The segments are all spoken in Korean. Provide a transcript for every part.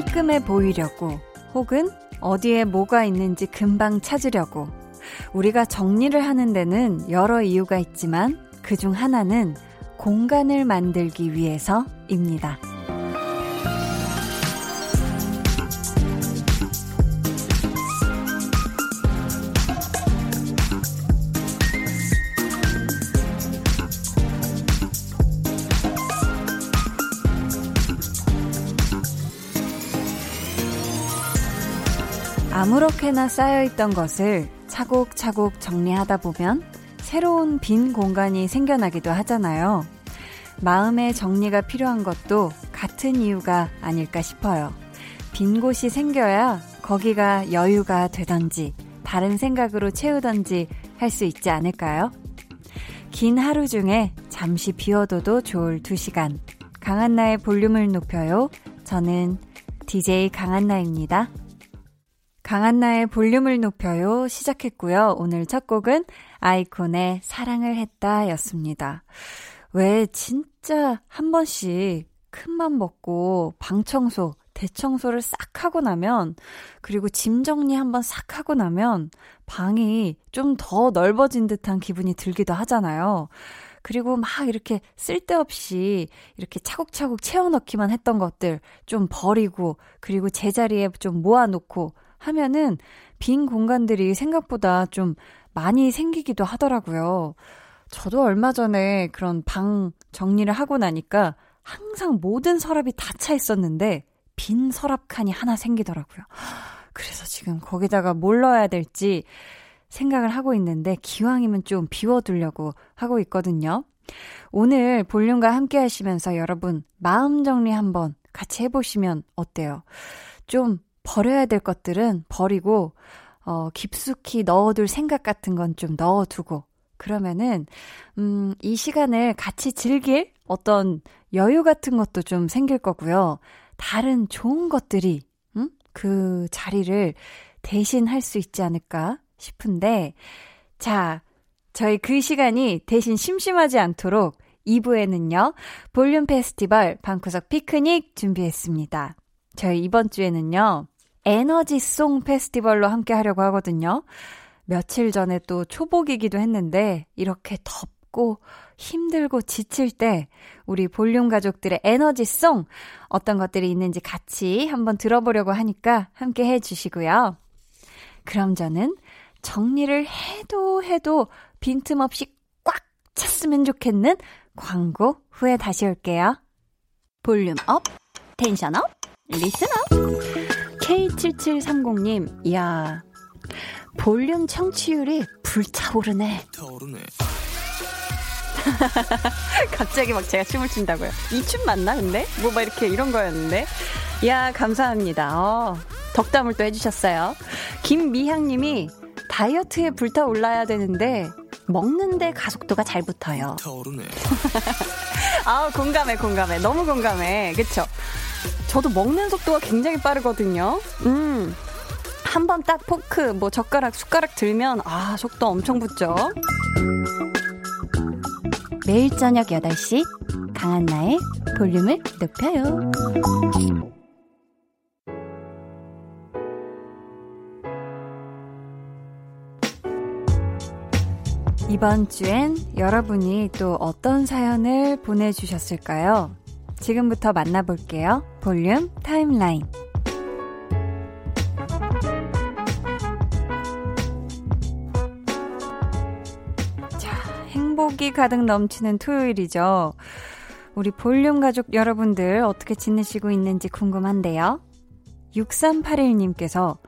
깔끔해 보이려고 혹은 어디에 뭐가 있는지 금방 찾으려고 우리가 정리를 하는 데는 여러 이유가 있지만 그중 하나는 공간을 만들기 위해서입니다. 아무렇게나 쌓여있던 것을 차곡차곡 정리하다 보면 새로운 빈 공간이 생겨나기도 하잖아요. 마음의 정리가 필요한 것도 같은 이유가 아닐까 싶어요. 빈 곳이 생겨야 거기가 여유가 되던지 다른 생각으로 채우던지 할 수 있지 않을까요? 긴 하루 중에 잠시 비워둬도 좋을 두 시간. 강한나의 볼륨을 높여요. 저는 DJ 강한나입니다. 강한나의 볼륨을 높여요 시작했고요. 오늘 첫 곡은 아이콘의 사랑을 했다 였습니다. 왜 진짜 한 번씩 큰맘 먹고 방 청소, 대청소를 싹 하고 나면 그리고 짐 정리 한번 싹 하고 나면 방이 좀 더 넓어진 듯한 기분이 들기도 하잖아요. 그리고 막 이렇게 쓸데없이 이렇게 차곡차곡 채워넣기만 했던 것들 좀 버리고 그리고 제자리에 좀 모아놓고 하면은 빈 공간들이 생각보다 좀 많이 생기기도 하더라고요. 저도 얼마 전에 그런 방 정리를 하고 나니까 항상 모든 서랍이 다 차 있었는데 빈 서랍 칸이 하나 생기더라고요. 그래서 지금 거기다가 뭘 넣어야 될지 생각을 하고 있는데 기왕이면 좀 비워두려고 하고 있거든요. 오늘 볼륨과 함께 하시면서 여러분 마음 정리 한번 같이 해보시면 어때요? 좀 버려야 될 것들은 버리고, 어, 깊숙이 넣어둘 생각 같은 건 좀 넣어두고, 그러면은, 음, 이 시간을 같이 즐길 어떤 여유 같은 것도 좀 생길 거고요. 다른 좋은 것들이, 음? 그 자리를 대신 할 수 있지 않을까 싶은데, 자, 저희 그 시간이 대신 심심하지 않도록 2부에는요, 볼륨 페스티벌 방구석 피크닉 준비했습니다. 저희 이번 주에는요, 에너지송 페스티벌로 함께 하려고 하거든요. 며칠 전에 또 초복이기도 했는데, 이렇게 덥고 힘들고 지칠 때, 우리 볼륨 가족들의 에너지송, 어떤 것들이 있는지 같이 한번 들어보려고 하니까 함께 해 주시고요. 그럼 저는 정리를 해도 해도 빈틈없이 꽉 찼으면 좋겠는 광고 후에 다시 올게요. 볼륨 up, 텐션 up, up. K7730님, 이야, 볼륨 청취율이 불타오르네. 타오르네. 갑자기 막 제가 춤을 춘다고요. 이 춤 맞나, 근데? 뭐 막 이렇게 이런 거였는데. 이야, 감사합니다. 어, 덕담을 또 해주셨어요. 김미향님이 다이어트에 불타올라야 되는데, 먹는데 가속도가 잘 붙어요. 아 공감해, 공감해. 너무 공감해. 그쵸? 저도 먹는 속도가 굉장히 빠르거든요. 음. 한 번 딱 포크, 뭐 젓가락, 숟가락 들면, 아, 속도 엄청 붙죠. 매일 저녁 8시, 강한나의 볼륨을 높여요. 이번 주엔 여러분이 또 어떤 사연을 보내주셨을까요? 지금부터 만나볼게요. 볼륨 타임라인. 자, 행복이 가득 넘치는 토요일이죠. 우리 볼륨 가족 여러분들 어떻게 지내시고 있는지 궁금한데요. 6381님께서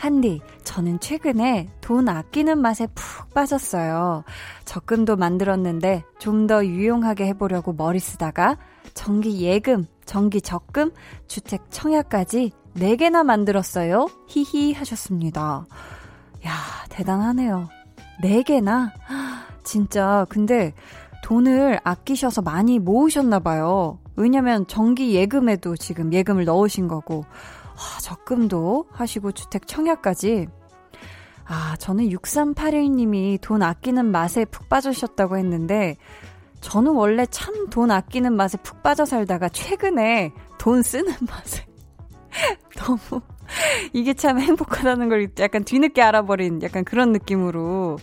한디, 저는 최근에 돈 아끼는 맛에 푹 빠졌어요. 적금도 만들었는데 좀 더 유용하게 해보려고 머리 쓰다가 전기 예금, 전기 적금, 주택 청약까지 4개나 만들었어요. 히히 하셨습니다. 야, 대단하네요. 4개나? 진짜, 근데 돈을 아끼셔서 많이 모으셨나봐요. 왜냐면 전기 예금에도 지금 예금을 넣으신 거고, 아, 적금도 하시고 주택 청약까지. 아, 저는 6381님이 돈 아끼는 맛에 푹 빠지셨다고 했는데, 저는 원래 참 돈 아끼는 맛에 푹 빠져 살다가 최근에 돈 쓰는 맛에 너무 이게 참 행복하다는 걸 약간 뒤늦게 알아버린 약간 그런 느낌으로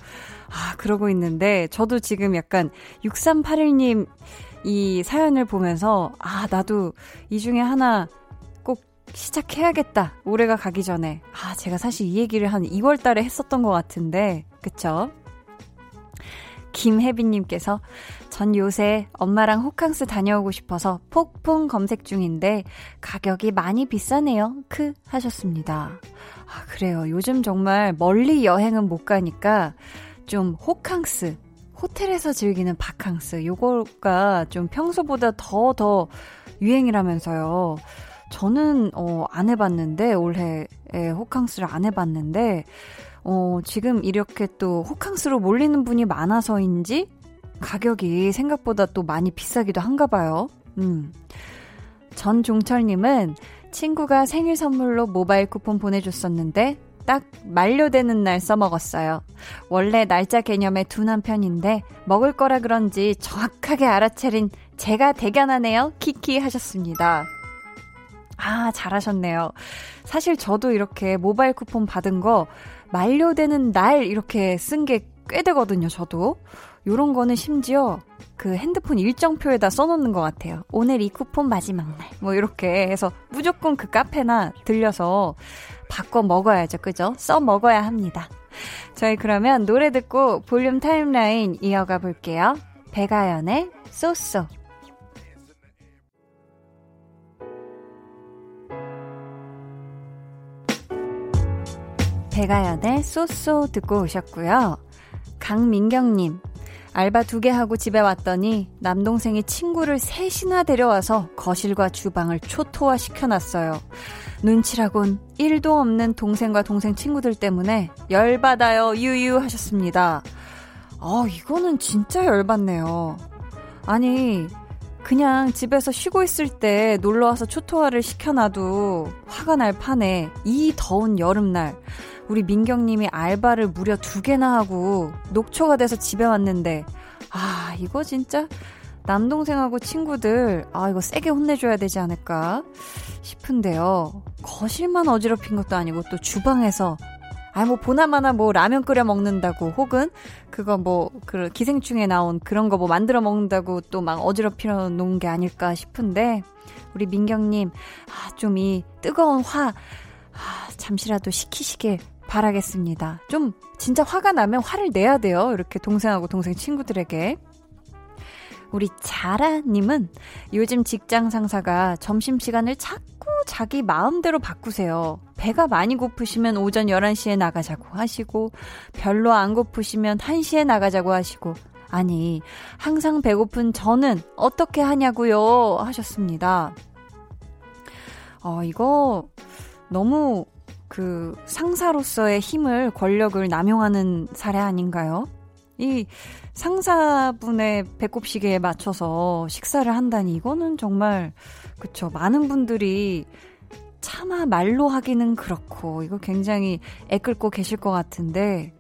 아, 그러고 있는데 저도 지금 약간 6381님 이 사연을 보면서 아, 나도 이 중에 하나 꼭 시작해야겠다. 올해가 가기 전에. 아, 제가 사실 이 얘기를 한 2월 달에 했었던 것 같은데. 그쵸? 김혜빈님께서 전 요새 엄마랑 호캉스 다녀오고 싶어서 폭풍 검색 중인데 가격이 많이 비싸네요. 크 하셨습니다. 아, 그래요. 요즘 정말 멀리 여행은 못 가니까 좀 호캉스, 호텔에서 즐기는 바캉스, 요거가 좀 평소보다 더, 더 유행이라면서요. 저는, 어, 안 해봤는데, 올해에 호캉스를 안 해봤는데, 어, 지금 이렇게 또 호캉스로 몰리는 분이 많아서인지 가격이 생각보다 또 많이 비싸기도 한가 봐요. 음. 전종철님은 친구가 생일 선물로 모바일 쿠폰 보내줬었는데 딱 만료되는 날 써먹었어요. 원래 날짜 개념의 둔한 편인데 먹을 거라 그런지 정확하게 알아차린 제가 대견하네요. 키키 하셨습니다. 아, 잘하셨네요. 사실 저도 이렇게 모바일 쿠폰 받은 거 만료되는 날 이렇게 쓴 게 꽤 되거든요, 저도. 요런 거는 심지어 그 핸드폰 일정표에다 써놓는 것 같아요. 오늘 이 쿠폰 마지막 날. 뭐 이렇게 해서 무조건 그 카페나 들려서 바꿔 먹어야죠. 그죠? 써 먹어야 합니다. 저희 그러면 노래 듣고 볼륨 타임라인 이어가 볼게요. 배가연의 쏘쏘. 배가연의 쏘쏘 듣고 오셨고요. 강민경님, 알바 두 개 하고 집에 왔더니 남동생이 친구를 셋이나 데려와서 거실과 주방을 초토화 시켜놨어요. 눈치라곤 1도 없는 동생과 동생 친구들 때문에 열받아요, 유유 하셨습니다. 아, 이거는 진짜 열받네요. 아니, 그냥 집에서 쉬고 있을 때 놀러와서 초토화를 시켜놔도 화가 날 판에 이 더운 여름날 우리 민경님이 알바를 무려 두 개나 하고 녹초가 돼서 집에 왔는데 아 이거 진짜 남동생하고 친구들 아 이거 세게 혼내줘야 되지 않을까 싶은데요. 거실만 어지럽힌 것도 아니고 또 주방에서 아뭐 보나마나 뭐 라면 끓여 먹는다고 혹은 그거 뭐 그 기생충에 나온 그런 거 뭐 만들어 먹는다고 또 막 어지럽혀 놓은 게 아닐까 싶은데 우리 민경님 아 좀 이 뜨거운 화 아, 잠시라도 식히시길 바라겠습니다. 좀 진짜 화가 나면 화를 내야 돼요. 이렇게 동생하고 동생 친구들에게. 우리 자라님은 요즘 직장 상사가 점심시간을 자꾸 자기 마음대로 바꾸세요. 배가 많이 고프시면 오전 11시에 나가자고 하시고, 별로 안 고프시면 1시에 나가자고 하시고, 아니, 항상 배고픈 저는 어떻게 하냐고요? 하셨습니다. 어, 이거 너무 그 상사로서의 힘을, 권력을 남용하는 사례 아닌가요? 이 상사분의 배꼽 시계에 맞춰서 식사를 한다니 이거는 정말 그쵸. 많은 분들이 차마 말로 하기는 그렇고 이거 굉장히 애끓고 계실 것 같은데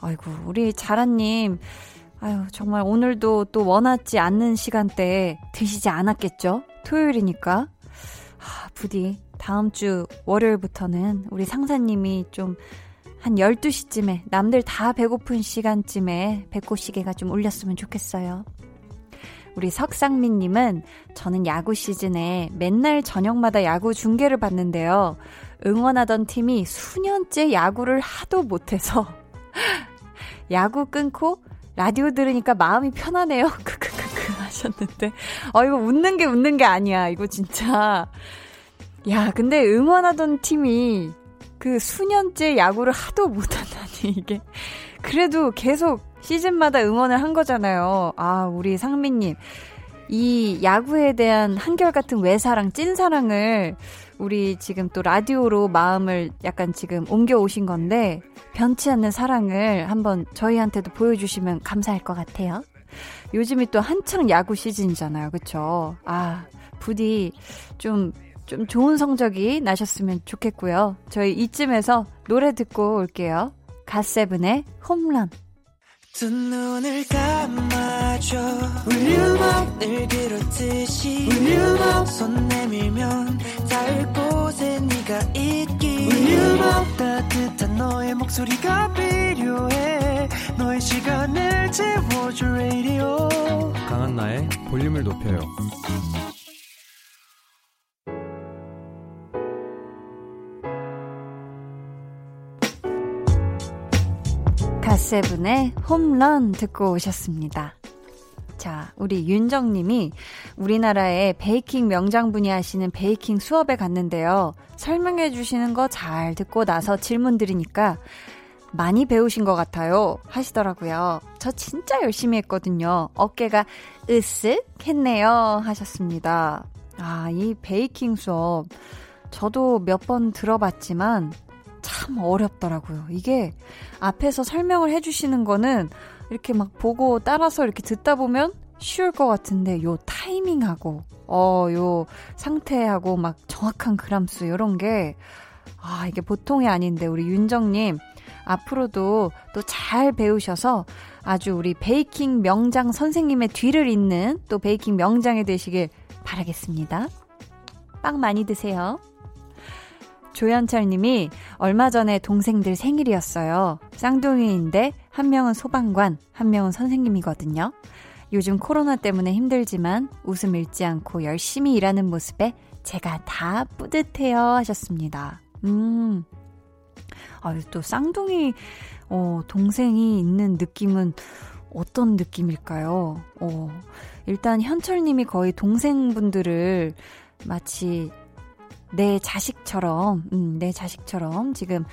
아이고 우리 자라님 아유 정말 오늘도 또 원하지 않는 시간대에 드시지 않았겠죠? 토요일이니까. 아 부디 다음 주 월요일부터는 우리 상사님이 좀 한 12시쯤에 남들 다 배고픈 시간쯤에 배꼽시계가 좀 울렸으면 좋겠어요. 우리 석상민님은 저는 야구 시즌에 맨날 저녁마다 야구 중계를 봤는데요. 응원하던 팀이 수년째 야구를 하도 못해서 야구 끊고 라디오 들으니까 마음이 편하네요. 크크크크 하셨는데. 어, 이거 웃는 게 웃는 게 아니야. 이거 진짜. 야, 근데 응원하던 팀이 그 수년째 야구를 하도 못한다니, 이게. 그래도 계속 시즌마다 응원을 한 거잖아요. 아, 우리 상민님. 이 야구에 대한 한결같은 외사랑, 찐사랑을 우리 지금 또 라디오로 마음을 약간 지금 옮겨오신 건데, 변치 않는 사랑을 한번 저희한테도 보여주시면 감사할 것 같아요. 요즘이 또 한창 야구 시즌이잖아요. 그쵸? 아, 부디 좀, 좀 좋은 성적이 나셨으면 좋겠고요. 저희 이쯤에서 노래 듣고 올게요. 갓세븐의 홈런. 두 눈을 감아줘 Will you love 늘 그렇듯이 Will you love 손 내밀면 닿을 곳에 네가 있기 Will you love 따뜻한 너의 목소리가 필요해 너의 시간을 채워줄 radio 강한나의 볼륨을 높여요 갓세븐의 홈런 듣고 오셨습니다. 자, 우리 윤정님이 우리나라의 베이킹 명장분이 하시는 베이킹 수업에 갔는데요. 설명해 주시는 거 잘 듣고 나서 질문 드리니까 많이 배우신 것 같아요. 하시더라고요. 저 진짜 열심히 했거든요. 어깨가 으쓱 했네요. 하셨습니다. 아, 이 베이킹 수업. 저도 몇 번 들어봤지만 참 어렵더라고요. 이게 앞에서 설명을 해주시는 거는 이렇게 막 보고 따라서 이렇게 듣다 보면 쉬울 것 같은데 요 타이밍하고 어 요 상태하고 막 정확한 그람수 이런 게 아, 이게 보통이 아닌데 우리 윤정님 앞으로도 또 잘 배우셔서 아주 우리 베이킹 명장 선생님의 뒤를 잇는 또 베이킹 명장이 되시길 바라겠습니다. 빵 많이 드세요. 조현철 님이 얼마 전에 동생들 생일이었어요. 쌍둥이인데 한 명은 소방관, 한 명은 선생님이거든요. 요즘 코로나 때문에 힘들지만 웃음 잃지 않고 열심히 일하는 모습에 제가 다 뿌듯해요 하셨습니다. 음. 아유, 또 쌍둥이, 어, 동생이 있는 느낌은 어떤 느낌일까요? 어, 일단 현철님이 거의 동생분들을 마치 내 자식처럼, 음, 내 자식처럼 지금,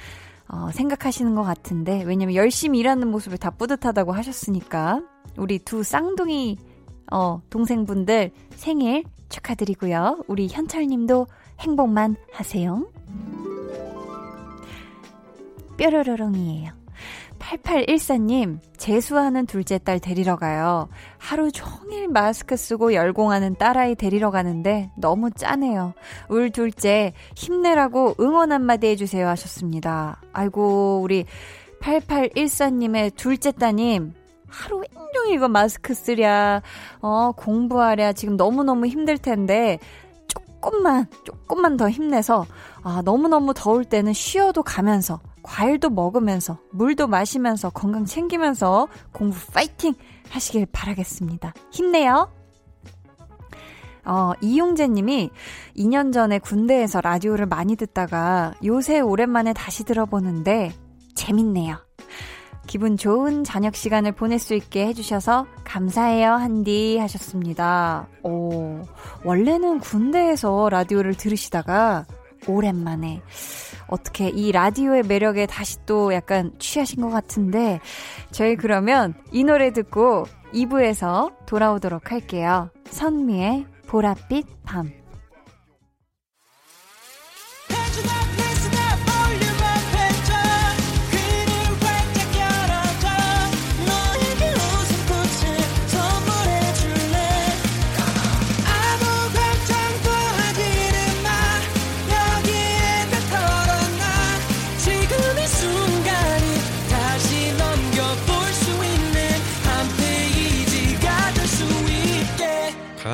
어, 생각하시는 것 같은데, 왜냐면 열심히 일하는 모습을 다 뿌듯하다고 하셨으니까, 우리 두 쌍둥이, 어, 동생분들 생일 축하드리고요. 우리 현철 님도 행복만 하세요. 뾰로로롱이에요. 8814님, 재수하는 둘째 딸 데리러 가요. 하루 종일 마스크 쓰고 열공하는 딸아이 데리러 가는데 너무 짜네요. 울 둘째, 힘내라고 응원 한마디 해주세요 하셨습니다. 아이고, 우리 8814님의 둘째 따님, 하루 종일 이거 마스크 쓰랴, 어, 공부하랴, 지금 너무너무 힘들 텐데, 조금만, 조금만 더 힘내서, 아, 너무너무 더울 때는 쉬어도 가면서, 과일도 먹으면서, 물도 마시면서, 건강 챙기면서, 공부 파이팅 하시길 바라겠습니다. 힘내요! 어, 이용재 님이 2년 전에 군대에서 라디오를 많이 듣다가 요새 오랜만에 다시 들어보는데 재밌네요. 기분 좋은 저녁 시간을 보낼 수 있게 해주셔서 감사해요, 한디 하셨습니다. 오, 원래는 군대에서 라디오를 들으시다가 오랜만에 어떻게 이 라디오의 매력에 다시 또 약간 취하신 것 같은데 저희 그러면 이 노래 듣고 2부에서 돌아오도록 할게요. 선미의 보랏빛 밤.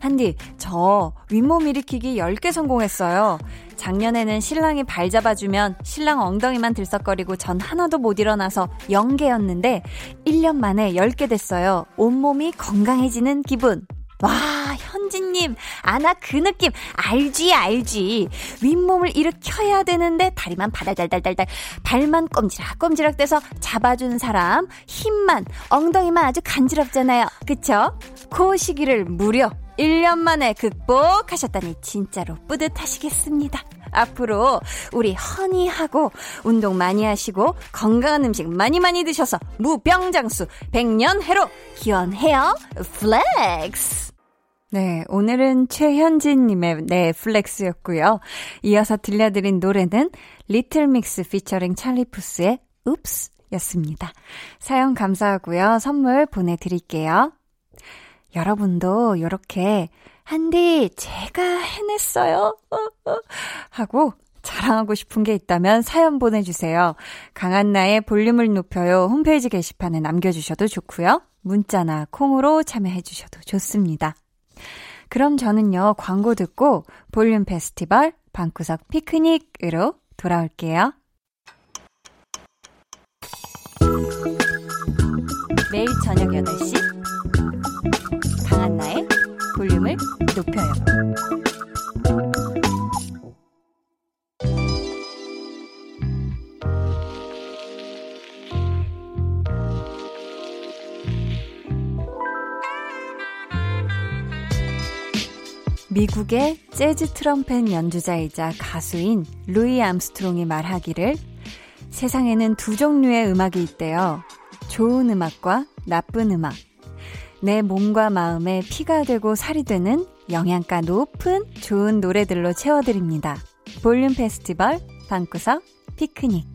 한디, 저 윗몸 일으키기 10개 성공했어요. 작년에는 신랑이 발 잡아주면 신랑 엉덩이만 들썩거리고 전 하나도 못 일어나서 0개였는데 1년 만에 10개 됐어요. 온몸이 건강해지는 기분. 와, 현진님, 아나 그 느낌 알지, 알지. 윗몸을 일으켜야 되는데 다리만 바달달달달달, 발만 꼼지락꼼지락 돼서 잡아주는 사람, 힘만, 엉덩이만 아주 간지럽잖아요. 그쵸? 그 시기를 무려 1년 만에 극복하셨다니 진짜로 뿌듯하시겠습니다. 앞으로 우리 honey하고 운동 많이 하시고 건강한 음식 많이 많이 드셔서 무병장수 100년 해로 기원해요. Flex! 네, 오늘은 최현진님의 네, flex였고요. 이어서 들려드린 노래는 리틀 믹스 피처링 찰리 푸스의 Oops, 였습니다. 사연 감사하고요. 선물 보내드릴게요. 여러분도 이렇게 한디 제가 해냈어요 하고 자랑하고 싶은 게 있다면 사연 보내주세요. 강한나의 볼륨을 높여요 홈페이지 게시판에 남겨주셔도 좋고요. 문자나 콩으로 참여해주셔도 좋습니다. 그럼 저는요 광고 듣고 볼륨 페스티벌 방구석 피크닉으로 돌아올게요. 매일 저녁 8시 높여요. 미국의 재즈 트럼펫 연주자이자 가수인 루이 암스트롱이 말하기를 세상에는 두 종류의 음악이 있대요. 좋은 음악과 나쁜 음악. 내 몸과 마음에 피가 되고 살이 되는 영양가 높은 좋은 노래들로 채워드립니다. 볼륨 페스티벌 방구석 피크닉.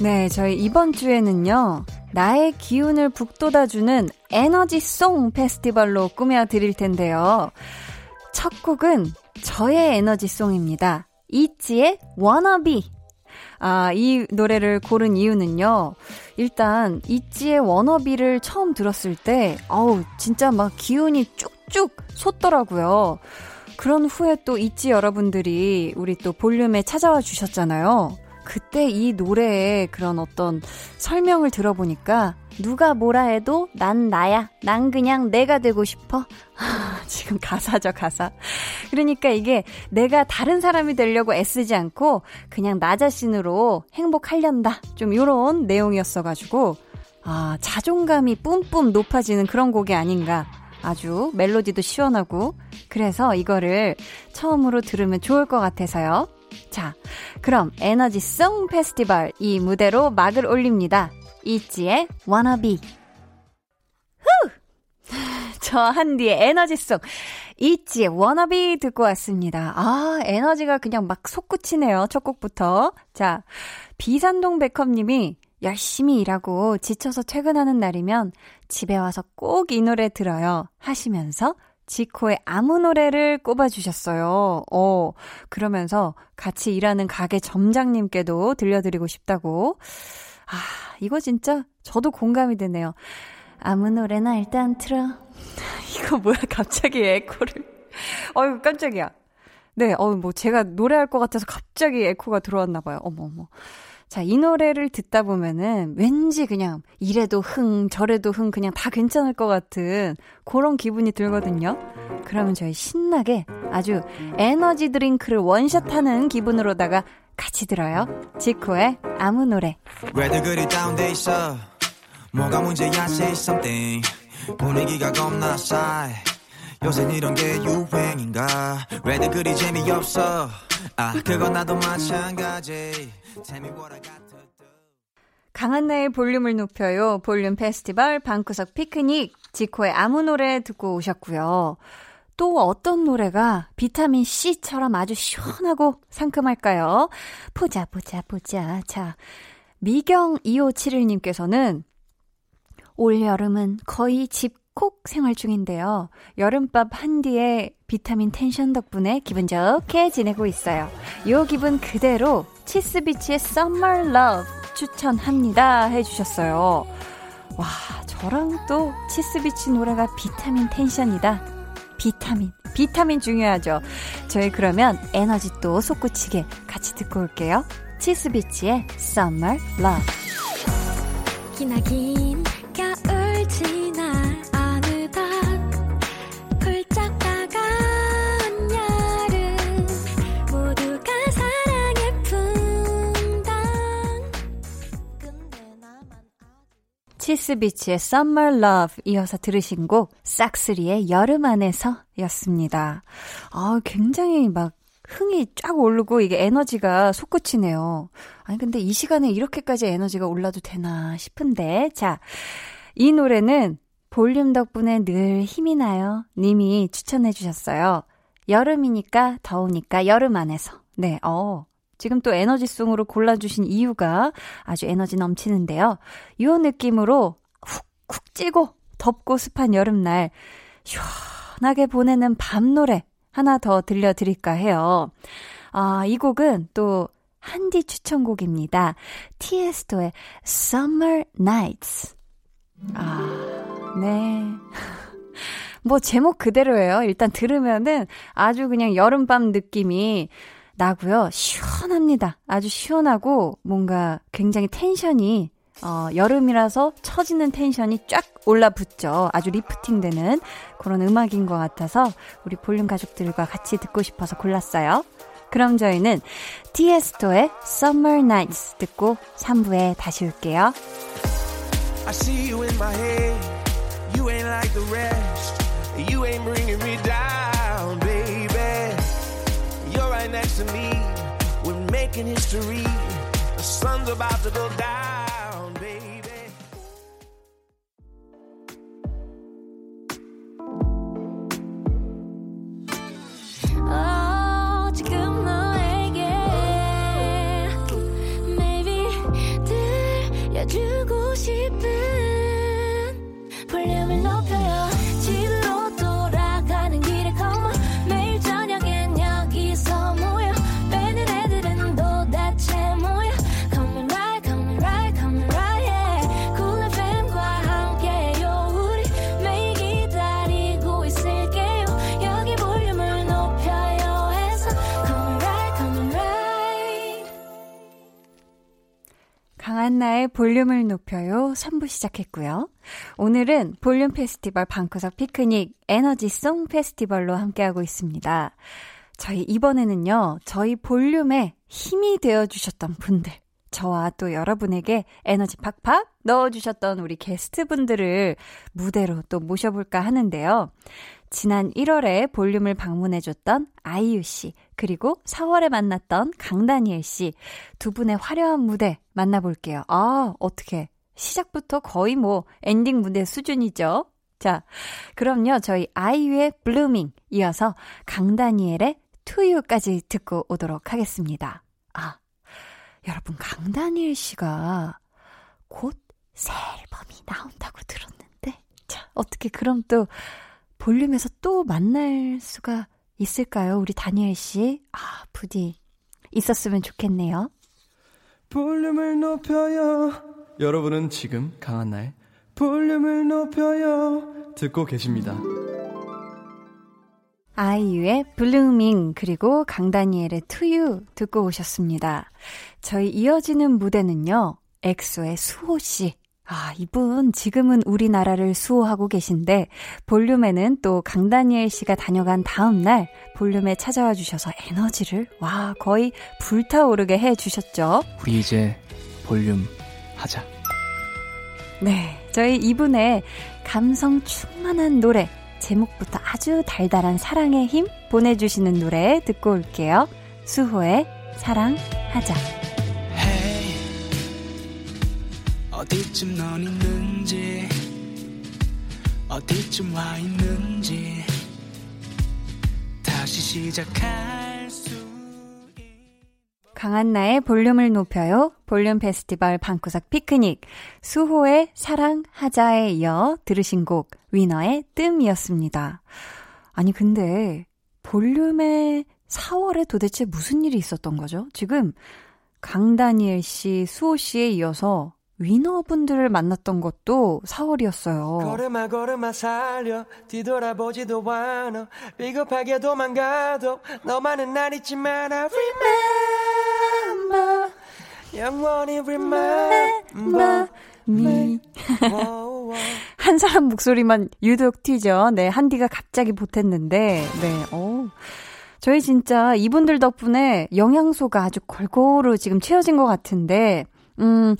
네, 저희 이번 주에는요. 나의 기운을 북돋아주는 에너지송 페스티벌로 꾸며드릴 텐데요. 첫 곡은 저의 에너지송입니다. 이지의 워너비. 아, 이 노래를 고른 이유는요. 일단, 이지의 워너비를 처음 들었을 때, 어우, 진짜 막 기운이 쭉쭉 솟더라고요. 그런 후에 또 있지 여러분들이 우리 또 볼륨에 찾아와 주셨잖아요. 그때 이 노래의 그런 어떤 설명을 들어보니까 누가 뭐라 해도 난 나야. 난 그냥 내가 되고 싶어. 지금 가사죠, 가사. 그러니까 이게 내가 다른 사람이 되려고 애쓰지 않고 그냥 나 자신으로 행복하련다. 좀 요런 내용이었어가지고, 아, 자존감이 뿜뿜 높아지는 그런 곡이 아닌가. 아주 멜로디도 시원하고. 그래서 이거를 처음으로 들으면 좋을 것 같아서요. 자, 그럼 에너지송 페스티벌 이 무대로 막을 올립니다. 이지의 wannabe. 후! 저 한디의 에너지송. 이지의 wannabe 듣고 왔습니다. 아, 에너지가 그냥 막 솟구치네요. 첫 곡부터. 자, 비산동 백컴님이 열심히 일하고 지쳐서 퇴근하는 날이면 집에 와서 꼭 이 노래 들어요. 하시면서 지코의 아무 노래를 꼽아주셨어요. 어, 그러면서 같이 일하는 가게 점장님께도 들려드리고 싶다고. 아, 이거 진짜 저도 공감이 되네요. 아무 노래나 일단 틀어. 이거 뭐야, 갑자기 에코를. 어유 깜짝이야. 네, 어, 뭐 제가 노래할 것 같아서 갑자기 에코가 들어왔나 봐요. 어머, 어머. 자, 이 노래를 듣다 보면은 왠지 그냥 이래도 흥, 저래도 흥, 그냥 다 괜찮을 것 같은 그런 기분이 들거든요. 그러면 저희 신나게 아주 에너지 드링크를 원샷 하는 기분으로다가 같이 들어요. 지코의 아무 노래. 왜들 그리 다운돼 있어? 뭐가 문제야? Say something. 분위기가 겁나 싸해. 요새 이런 게 유행인가? 왜들 그리 재미없어? 아, 그건 나도 마찬가지. 강한나의 볼륨을 높여요. 볼륨 페스티벌 방구석 피크닉 지코의 아무 노래 듣고 오셨고요. 또 어떤 노래가 비타민 C처럼 아주 시원하고 상큼할까요? 보자 보자 보자. 자, 미경 2571님께서는 올 여름은 거의 집 콕 생활 중인데요. 여름밥 한 뒤에 비타민 텐션 덕분에 기분 좋게 지내고 있어요. 요 기분 그대로 치스비치의 Summer Love 추천합니다 해주셨어요. 와, 저랑 또 치스비치 노래가 비타민 텐션이다. 비타민. 비타민 중요하죠. 저희 그러면 에너지 또 솟구치게 같이 듣고 올게요. 치스비치의 Summer Love. 기나긴 치스비치의 Summer Love 이어서 들으신 곡 싹스리의 여름 안에서 였습니다. 아, 굉장히 막 흥이 쫙 오르고 이게 에너지가 솟구치네요. 아니 근데 이 시간에 이렇게까지 에너지가 올라도 되나 싶은데 자, 이 노래는 볼륨 덕분에 늘 힘이 나요. 님이 추천해 주셨어요. 여름이니까 더우니까 여름 안에서. 네, 어. 지금 또 에너지송으로 골라주신 이유가 아주 에너지 넘치는데요. 이 느낌으로 훅훅 찌고 덥고 습한 여름날 시원하게 보내는 밤 노래 하나 더 들려드릴까 해요. 아, 이 곡은 또 한디 추천곡입니다. 티에스토의 Summer Nights. 아, 네. 뭐 제목 그대로예요. 일단 들으면은 아주 그냥 여름밤 느낌이 나고요. 시원합니다. 아주 시원하고 뭔가 굉장히 텐션이 어, 여름이라서 처지는 텐션이 쫙 올라붙죠. 아주 리프팅 되는 그런 음악인 것 같아서 우리 볼륨 가족들과 같이 듣고 싶어서 골랐어요. 그럼 저희는 티에스토의 Summer Nights 듣고 3부에 다시 올게요. I see you in my head. You ain't like the rest. You ain't to me. We're making history. The sun's about to go down, baby. 어, 지금 너에게 maybe 들려주고 싶은 한나의 볼륨을 높여요 3부 시작했고요. 오늘은 볼륨 페스티벌 방구석 피크닉 에너지송 페스티벌로 함께하고 있습니다. 저희 이번에는요, 저희 볼륨에 힘이 되어주셨던 분들, 저와 또 여러분에게 에너지 팍팍 넣어주셨던 우리 게스트분들을 무대로 또 모셔볼까 하는데요. 지난 1월에 볼륨을 방문해줬던 아이유 씨, 그리고 4월에 만났던 강다니엘 씨, 두 분의 화려한 무대 만나볼게요. 아, 어떻게. 시작부터 거의 뭐 엔딩 무대 수준이죠. 자, 그럼요. 저희 아이유의 Blueming 이어서 강다니엘의 2U까지 듣고 오도록 하겠습니다. 아, 여러분 강다니엘 씨가 곧 새 앨범이 나온다고 들었는데 자, 어떻게 그럼 또 볼륨에서 또 만날 수가 있을까요? 우리 다니엘 씨. 아, 부디 있었으면 좋겠네요. 볼륨을 높여요. 여러분은 지금 강한나의 볼륨을 높여요. 듣고 계십니다. 아이유의 Blueming 그리고 강다니엘의 2U 듣고 오셨습니다. 저희 이어지는 무대는요. 엑소의 수호 씨. 아, 이분 지금은 우리나라를 수호하고 계신데 볼륨에는 또 강다니엘 씨가 다녀간 다음 날 볼륨에 찾아와 주셔서 에너지를 와, 거의 불타오르게 해 주셨죠. 우리 이제 볼륨 하자. 네. 저희 이분의 감성 충만한 노래 제목부터 아주 달달한 사랑의 힘 보내 주시는 노래 듣고 올게요. 수호의 사랑하자. 어디쯤 넌 있는지, 어디쯤 와 있는지, 다시 시작할 수 강한나의 볼륨을 높여요. 볼륨 페스티벌 방구석 피크닉. 수호의 사랑하자에 이어 들으신 곡 위너의 뜸이었습니다. 아니 근데 볼륨의 4월에 도대체 무슨 일이 있었던 거죠? 지금 강다니엘 씨, 수호 씨에 이어서 위너분들을 만났던 것도 4월이었어요. 걸음아 걸음아 살려. 뒤돌아보지도 않아. 비겁하게 도망가도 너만은 날 잊지 마라 Remember. 영원히 remember me. 한 사람 목소리만 유독 튀죠. 네, 한디가 갑자기 보탰는데. 네, 어 저희 진짜 이분들 덕분에 영양소가 아주 골고루 지금 채워진 것 같은데 음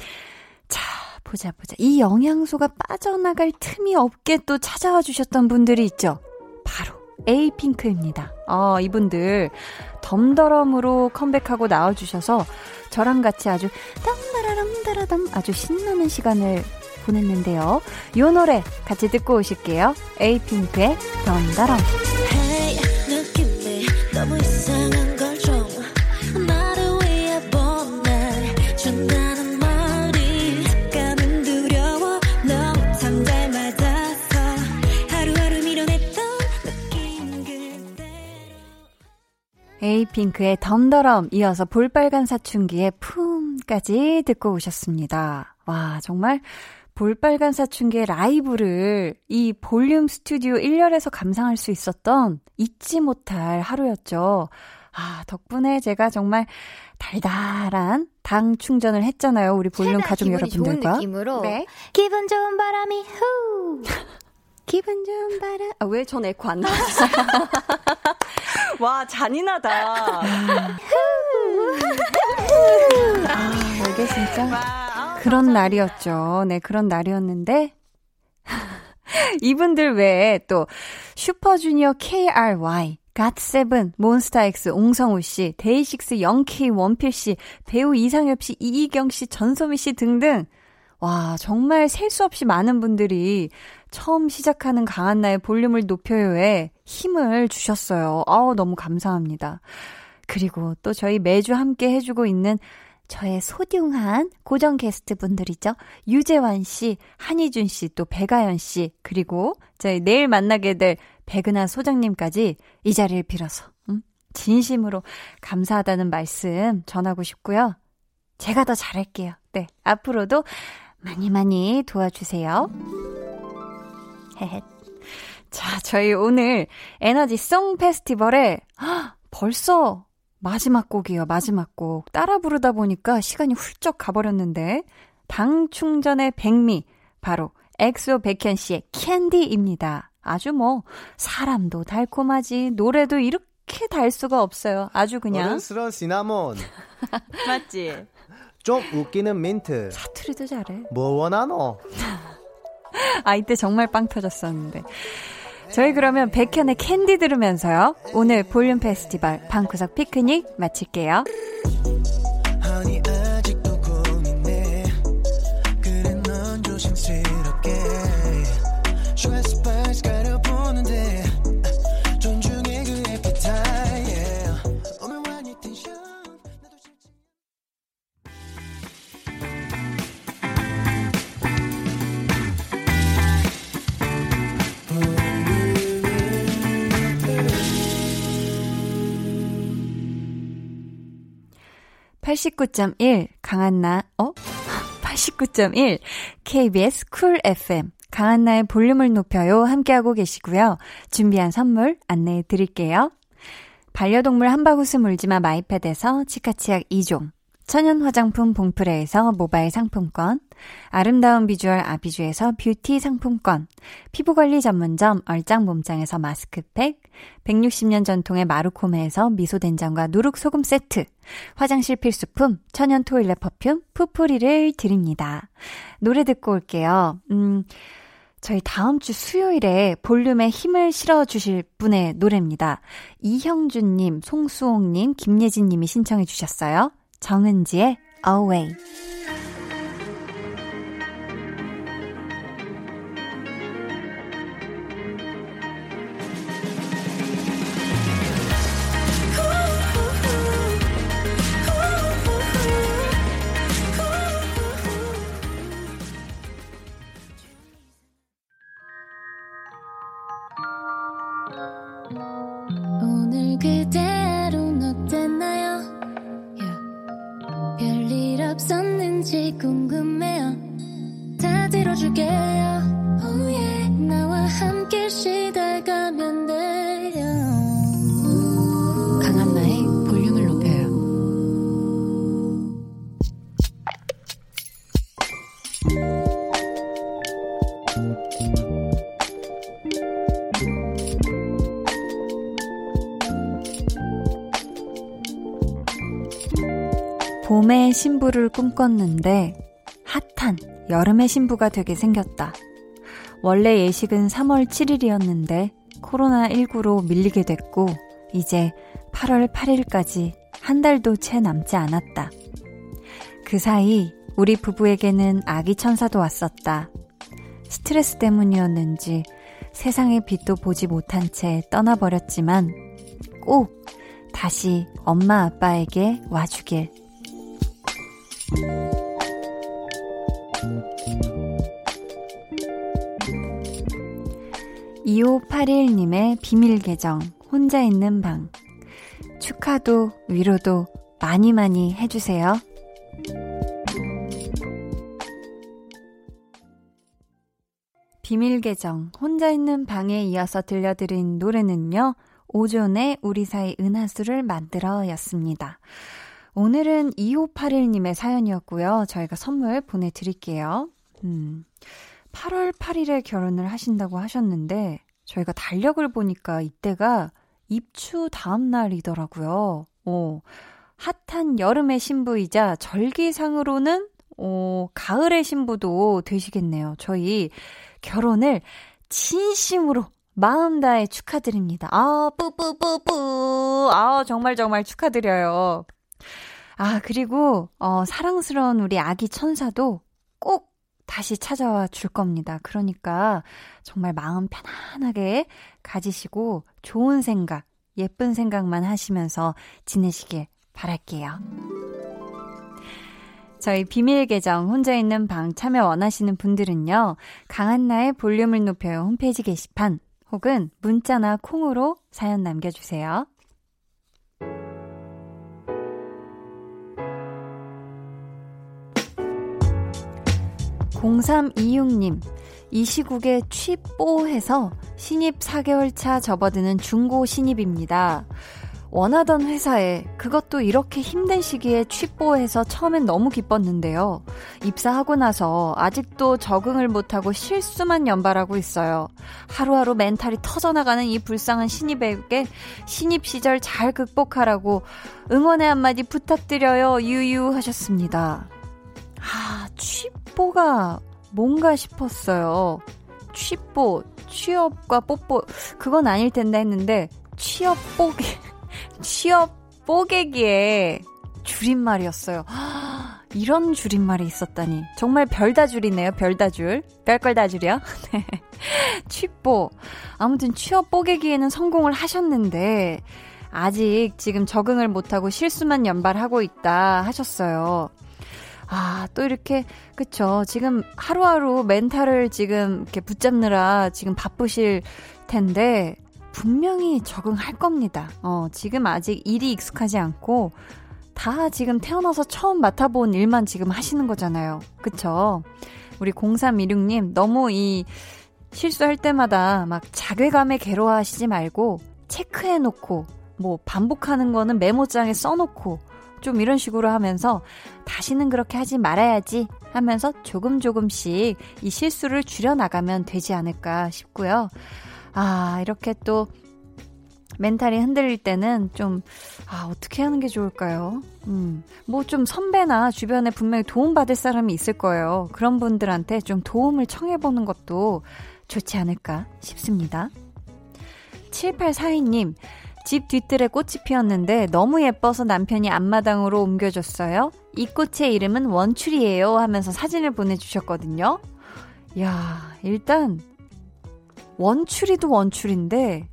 자, 보자, 보자. 이 영양소가 빠져나갈 틈이 없게 또 찾아와 주셨던 분들이 있죠. 바로 에이핑크입니다. 어, 이분들 덤더럼으로 컴백하고 나와주셔서 저랑 같이 아주 땀다라람다라담 아주 신나는 시간을 보냈는데요. 이 노래 같이 듣고 오실게요. 에이핑크의 덤더럼. Hey, 에이핑크의 덤더럼 이어서 볼빨간 사춘기의 품까지 듣고 오셨습니다. 와, 정말 볼빨간 사춘기의 라이브를 이 볼륨 스튜디오 1열에서 감상할 수 있었던 잊지 못할 하루였죠. 아, 덕분에 제가 정말 달달한 당 충전을 했잖아요. 우리 볼륨 가족 여러분들과. 좋은 느낌으로 네. 기분 좋은 바람이 후 기분 좋은 바람. 아, 왜 전 에코 안 나왔어요? 와, 잔인하다. 아, 이게 진짜 그런 날이었죠. 네, 그런 날이었는데 이분들 외에 또 슈퍼주니어 KRY 갓세븐, 몬스타엑스, 옹성우 씨, 데이식스, 영케이, 원필 씨, 배우 이상엽 씨, 이희경 씨, 전소미 씨 등등 와, 정말 셀 수 없이 많은 분들이 처음 시작하는 강한나의 볼륨을 높여요에 힘을 주셨어요. 아우, 너무 감사합니다. 그리고 또 저희 매주 함께 해주고 있는 저의 소중한 고정 게스트 분들이죠. 유재환 씨, 한희준 씨, 또 배가연 씨, 그리고 저희 내일 만나게 될 백은하 소장님까지 이 자리를 빌어서, 음, 진심으로 감사하다는 말씀 전하고 싶고요. 제가 더 잘할게요. 네. 앞으로도 많이 많이 도와주세요. 헤헤. 자, 저희 오늘 에너지 song 페스티벌에 헉, 벌써 마지막 곡이에요. 마지막 곡. 따라 부르다 보니까 시간이 훌쩍 가버렸는데 당 충전의 백미 바로 엑소 백현 씨의 캔디입니다. 아주 뭐 사람도 달콤하지 노래도 이렇게 달 수가 없어요. 아주 그냥 어른스러운 시나몬 맛이지. 좀 웃기는 민트 사투리도 잘해. 뭐 원하노? 아 이때 정말 빵 터졌었는데. 저희 그러면 백현의 캔디 들으면서요. 오늘 볼륨 페스티벌 방구석 피크닉 마칠게요. (89.1) 강한나 어? (89.1) KBS 쿨 FM 강한나의 볼륨을 높여요. 함께하고 계시고요. 준비한 선물 안내해 드릴게요. 반려동물 한바구스 물지마 마이패드에서 치카치약 2종 천연 화장품 봉프레에서 모바일 상품권, 아름다운 비주얼 아비주에서 뷰티 상품권, 피부관리 전문점 얼짱 몸짱에서 마스크팩, 160년 전통의 마루코메에서 미소된장과 누룩소금 세트, 화장실 필수품 천연 토일렛 퍼퓸 푸프리를 드립니다. 노래 듣고 올게요. 음, 저희 다음 주 수요일에 볼륨에 힘을 실어주실 분의 노래입니다. 이형준님, 송수홍님, 김예진님이 신청해 주셨어요. 정은지의 Away. 신부를 꿈꿨는데 핫한 여름의 신부가 되게 생겼다. 원래 예식은 3월 7일이었는데 코로나19로 밀리게 됐고 이제 8월 8일까지 한 달도 채 남지 않았다. 그 사이 우리 부부에게는 아기 천사도 왔었다. 스트레스 때문이었는지 세상의 빛도 보지 못한 채 떠나버렸지만 꼭 다시 엄마 아빠에게 와주길. 2581님의 비밀 계정, 혼자 있는 방. 축하도 위로도 많이 많이 해주세요. 비밀 계정, 혼자 있는 방에 이어서 들려드린 노래는요, 오존의 우리 사이 은하수를 만들어 였습니다. 오늘은 2581님의 사연이었고요. 저희가 선물 보내드릴게요. 음, 8월 8일에 결혼을 하신다고 하셨는데, 저희가 달력을 보니까 이때가 입추 다음 날이더라고요. 어, 핫한 여름의 신부이자 절기상으로는 어, 가을의 신부도 되시겠네요. 저희 결혼을 진심으로 마음 다해 축하드립니다. 아, 뿌뿌뿌뿌. 아, 정말 정말 축하드려요. 아, 그리고, 어, 사랑스러운 우리 아기 천사도 꼭 다시 찾아와 줄 겁니다. 그러니까 정말 마음 편안하게 가지시고 좋은 생각, 예쁜 생각만 하시면서 지내시길 바랄게요. 저희 비밀 계정 혼자 있는 방 참여 원하시는 분들은요. 강한나의 볼륨을 높여요 홈페이지 게시판 혹은 문자나 콩으로 사연 남겨주세요. 0326님, 이 시국에 취뽀해서 신입 4개월 차 접어드는 중고 신입입니다. 원하던 회사에 그것도 이렇게 힘든 시기에 취뽀해서 처음엔 너무 기뻤는데요. 입사하고 나서 아직도 적응을 못하고 실수만 연발하고 있어요. 하루하루 멘탈이 터져나가는 이 불쌍한 신입에게 신입 시절 잘 극복하라고 응원의 한마디 부탁드려요. 유유 하셨습니다. 아, 취뽀가 뭔가 싶었어요. 취뽀, 취업과 뽀뽀, 그건 아닐 텐데 했는데, 취업 뽀개, 취업 뽀개기에 줄임말이었어요. 이런 줄임말이 있었다니. 정말 별다 줄이네요, 별다 줄. 별걸 다 줄이요? 네. 취뽀. 아무튼 취업 뽀개기에는 성공을 하셨는데, 아직 지금 적응을 못하고 실수만 연발하고 있다 하셨어요. 아, 또 이렇게, 그쵸. 지금 하루하루 멘탈을 지금 이렇게 붙잡느라 지금 바쁘실 텐데, 분명히 적응할 겁니다. 어, 지금 아직 일이 익숙하지 않고, 다 지금 태어나서 처음 맡아본 일만 지금 하시는 거잖아요. 그쵸? 우리 0316님, 너무 이 실수할 때마다 막 자괴감에 괴로워하시지 말고, 체크해놓고, 뭐 반복하는 거는 메모장에 써놓고, 좀 이런 식으로 하면서 다시는 그렇게 하지 말아야지 하면서 조금 조금씩 이 실수를 줄여나가면 되지 않을까 싶고요. 아, 이렇게 또 멘탈이 흔들릴 때는 좀, 아, 어떻게 하는 게 좋을까요? 음, 뭐 좀 선배나 주변에 분명히 도움받을 사람이 있을 거예요. 그런 분들한테 좀 도움을 청해보는 것도 좋지 않을까 싶습니다. 7842님, 집 뒤뜰에 꽃이 피었는데 너무 예뻐서 남편이 앞마당으로 옮겨줬어요. 이 꽃의 이름은 원출이에요 하면서 사진을 보내주셨거든요. 야, 일단 원출이도 원출인데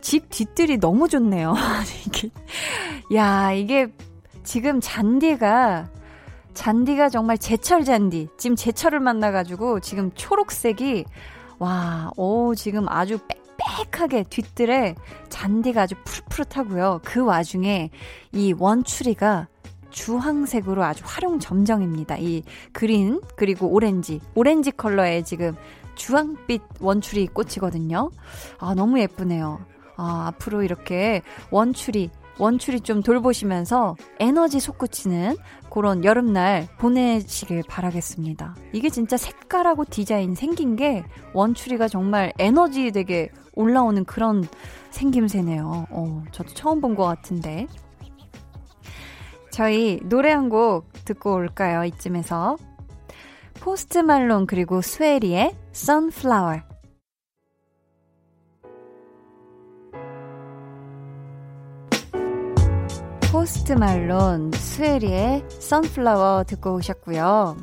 집 뒤뜰이 너무 좋네요. 이게 야, 이게 지금 잔디가 잔디가 정말 제철 잔디. 지금 제철을 만나 가지고 지금 초록색이 와, 오 지금 아주 빽빽하게 뒤뜰에 잔디가 아주 푸릇푸릇하고요. 그 와중에 이 원추리가 주황색으로 아주 화룡점정입니다. 이 green 그리고 오렌지, 오렌지 컬러의 지금 주황빛 원추리 꽃이거든요. 아 너무 예쁘네요. 아 앞으로 이렇게 원추리 원추리 좀 돌보시면서 에너지 솟구치는 그런 여름날 보내시길 바라겠습니다. 이게 진짜 색깔하고 디자인 생긴 게 원추리가 정말 에너지 되게 올라오는 그런 생김새네요. 어, 저도 처음 본 것 같은데. 저희 노래 한 곡 듣고 올까요? 이쯤에서. 포스트 말론 그리고 스웨리의 Sunflower. 포스트 말론, 스웨리의 Sunflower 듣고 오셨고요.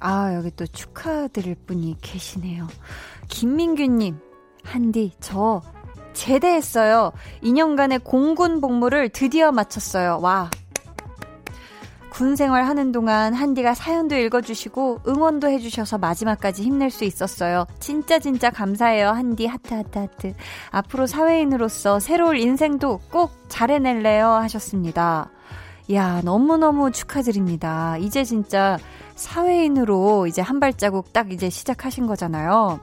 아, 여기 또 축하드릴 분이 계시네요. 김민규님, 한디, 저 제대했어요. 2년간의 공군 복무를 드디어 마쳤어요. 와. 군 생활 하는 동안 한디가 사연도 읽어주시고 응원도 해주셔서 마지막까지 힘낼 수 있었어요. 진짜 진짜 감사해요. 한디 하트 하트 하트. 앞으로 사회인으로서 새로운 인생도 꼭 잘해낼래요 하셨습니다. 야 너무너무 축하드립니다. 이제 진짜 사회인으로 이제 한 발자국 딱 이제 시작하신 거잖아요.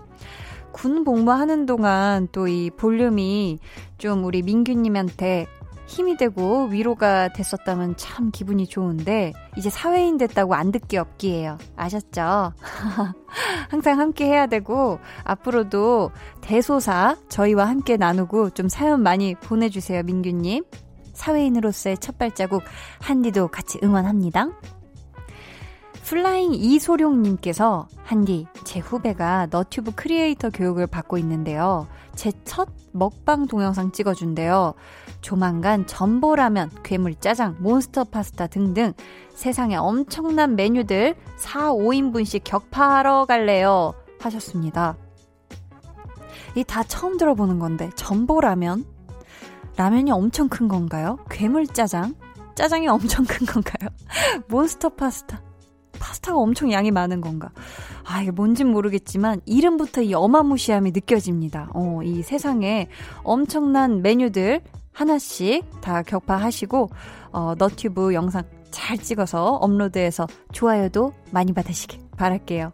군 복무하는 동안 또 이 볼륨이 좀 우리 민규님한테 힘이 되고 위로가 됐었다면 참 기분이 좋은데 이제 사회인 됐다고 안 듣기 없기에요. 아셨죠? 항상 함께 해야 되고 앞으로도 대소사 저희와 함께 나누고 좀 사연 많이 보내주세요, 민규님. 사회인으로서의 첫 발자국 한디도 같이 응원합니다. 플라잉 이소룡님께서 한디 제 후배가 너튜브 크리에이터 교육을 받고 있는데요. 제 첫 먹방 동영상 찍어준대요. 조만간 점보라면, 괴물짜장, 몬스터 파스타 등등 세상에 엄청난 메뉴들 4, 5인분씩 격파하러 갈래요. 하셨습니다. 이 다 처음 들어보는 건데 전보라면? 라면이 엄청 큰 건가요? 괴물짜장? 짜장이 엄청 큰 건가요? 몬스터 파스타? 파스타가 엄청 양이 많은 건가? 아, 이게 뭔진 모르겠지만, 이름부터 이 어마무시함이 느껴집니다. 어, 이 세상에 엄청난 메뉴들 하나씩 다 격파하시고, 어, 너튜브 영상 잘 찍어서 업로드해서 좋아요도 많이 받으시길 바랄게요.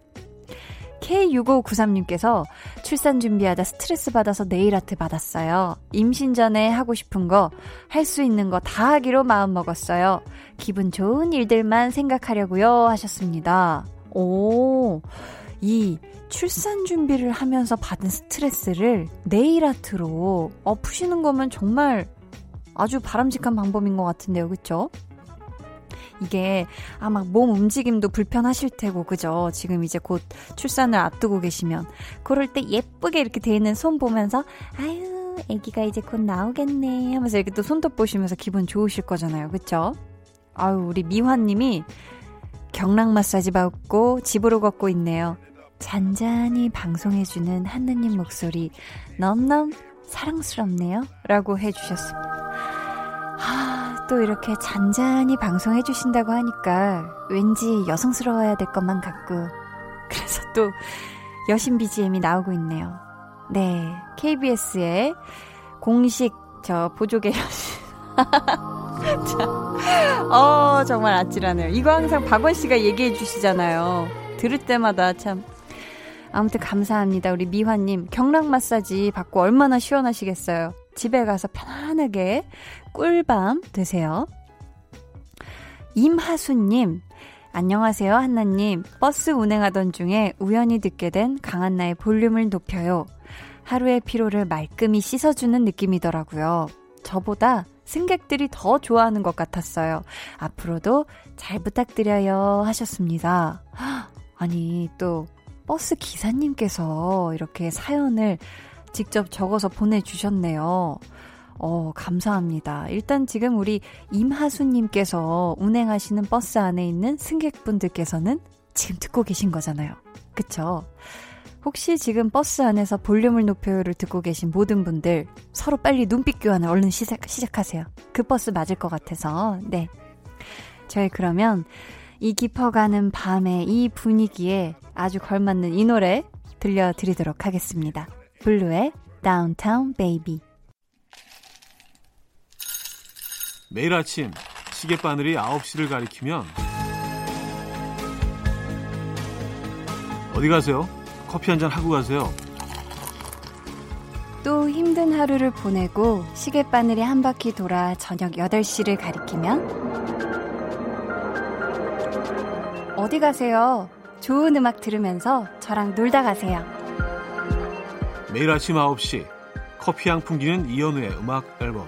K6593님께서 출산 준비하다 스트레스 받아서 네일 아트 받았어요. 임신 전에 하고 싶은 거, 할 수 있는 거 다 하기로 마음 먹었어요. 기분 좋은 일들만 생각하려고요. 하셨습니다. 오, 이 출산 준비를 하면서 받은 스트레스를 네일 아트로 어, 푸시는 거면 정말 아주 바람직한 방법인 것 같은데요. 그쵸? 이게 아마 몸 움직임도 불편하실 테고 그죠? 지금 이제 곧 출산을 앞두고 계시면 그럴 때 예쁘게 이렇게 돼 있는 손 보면서 아유 아기가 이제 곧 나오겠네 하면서 이렇게 또 손톱 보시면서 기분 좋으실 거잖아요. 그쵸? 아유 우리 미화님이 경락 마사지 받고 집으로 걷고 있네요. 잔잔히 방송해주는 하느님 목소리 넘넘 사랑스럽네요. 라고 해주셨습니다. 아, 또 이렇게 잔잔히 방송해 주신다고 하니까 왠지 여성스러워야 될 것만 같고 그래서 또 여신 BGM이 나오고 있네요. 네, KBS의 공식 저 보조개 여신. 자, 어 정말 아찔하네요. 이거 항상 박원 씨가 얘기해 주시잖아요. 들을 때마다 참. 아무튼 감사합니다. 우리 미화님 경락 마사지 받고 얼마나 시원하시겠어요. 집에 가서 편안하게 꿀밤 되세요. 임하수님, 안녕하세요, 한나님. 버스 운행하던 중에 우연히 듣게 된 강한나의 볼륨을 높여요. 하루의 피로를 말끔히 씻어주는 느낌이더라고요. 저보다 승객들이 더 좋아하는 것 같았어요. 앞으로도 잘 부탁드려요. 하셨습니다. 아니, 또, 버스 기사님께서 이렇게 사연을 직접 적어서 보내주셨네요. 어, 감사합니다. 일단 지금 우리 임하수님께서 운행하시는 버스 안에 있는 승객분들께서는 지금 듣고 계신 거잖아요. 그쵸? 혹시 지금 버스 안에서 볼륨을 높여요를 듣고 계신 모든 분들 서로 빨리 눈빛 교환을 얼른 시작, 시작하세요. 그 버스 맞을 것 같아서. 네. 저희 그러면 이 깊어가는 밤의 이 분위기에 아주 걸맞는 이 노래 들려드리도록 하겠습니다. 블루의 Downtown Baby. 매일 아침 시계바늘이 9시를 가리키면 어디 가세요? 커피 한 잔 하고 가세요. 또 힘든 하루를 보내고 시계바늘이 한 바퀴 돌아 저녁 8시를 가리키면 어디 가세요? 좋은 음악 들으면서 저랑 놀다 가세요. 매일 아침 9시 커피 향 풍기는 이연우의 음악 앨범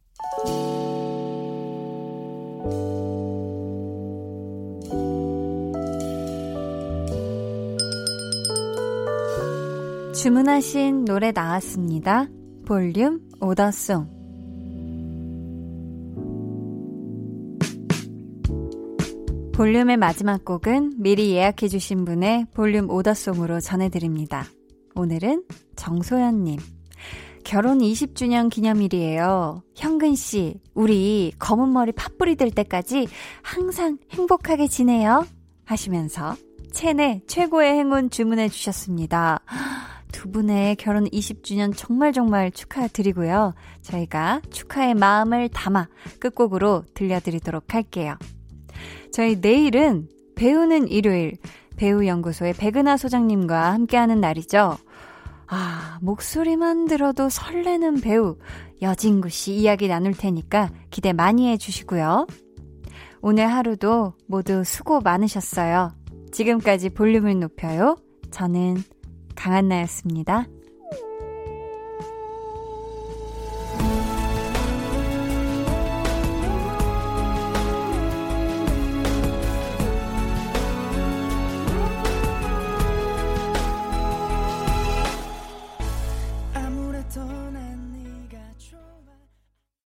주문하신 노래 나왔습니다. 볼륨 오더송. 볼륨의 마지막 곡은 미리 예약해주신 분의 볼륨 오더송으로 전해드립니다. 오늘은 정소연님. 결혼 20주년 기념일이에요. 현근씨, 우리 검은 머리 팥불이 될 때까지 항상 행복하게 지내요. 하시면서 체내 최고의 행운 주문해 주셨습니다. 두 분의 결혼 20주년 정말 정말 축하드리고요. 저희가 축하의 마음을 담아 끝곡으로 들려드리도록 할게요. 저희 내일은 배우는 일요일 배우연구소의 백은하 소장님과 함께하는 날이죠. 아, 목소리만 들어도 설레는 배우 여진구 씨 이야기 나눌 테니까 기대 많이 해주시고요. 오늘 하루도 모두 수고 많으셨어요. 지금까지 볼륨을 높여요. 저는 강한나였습니다.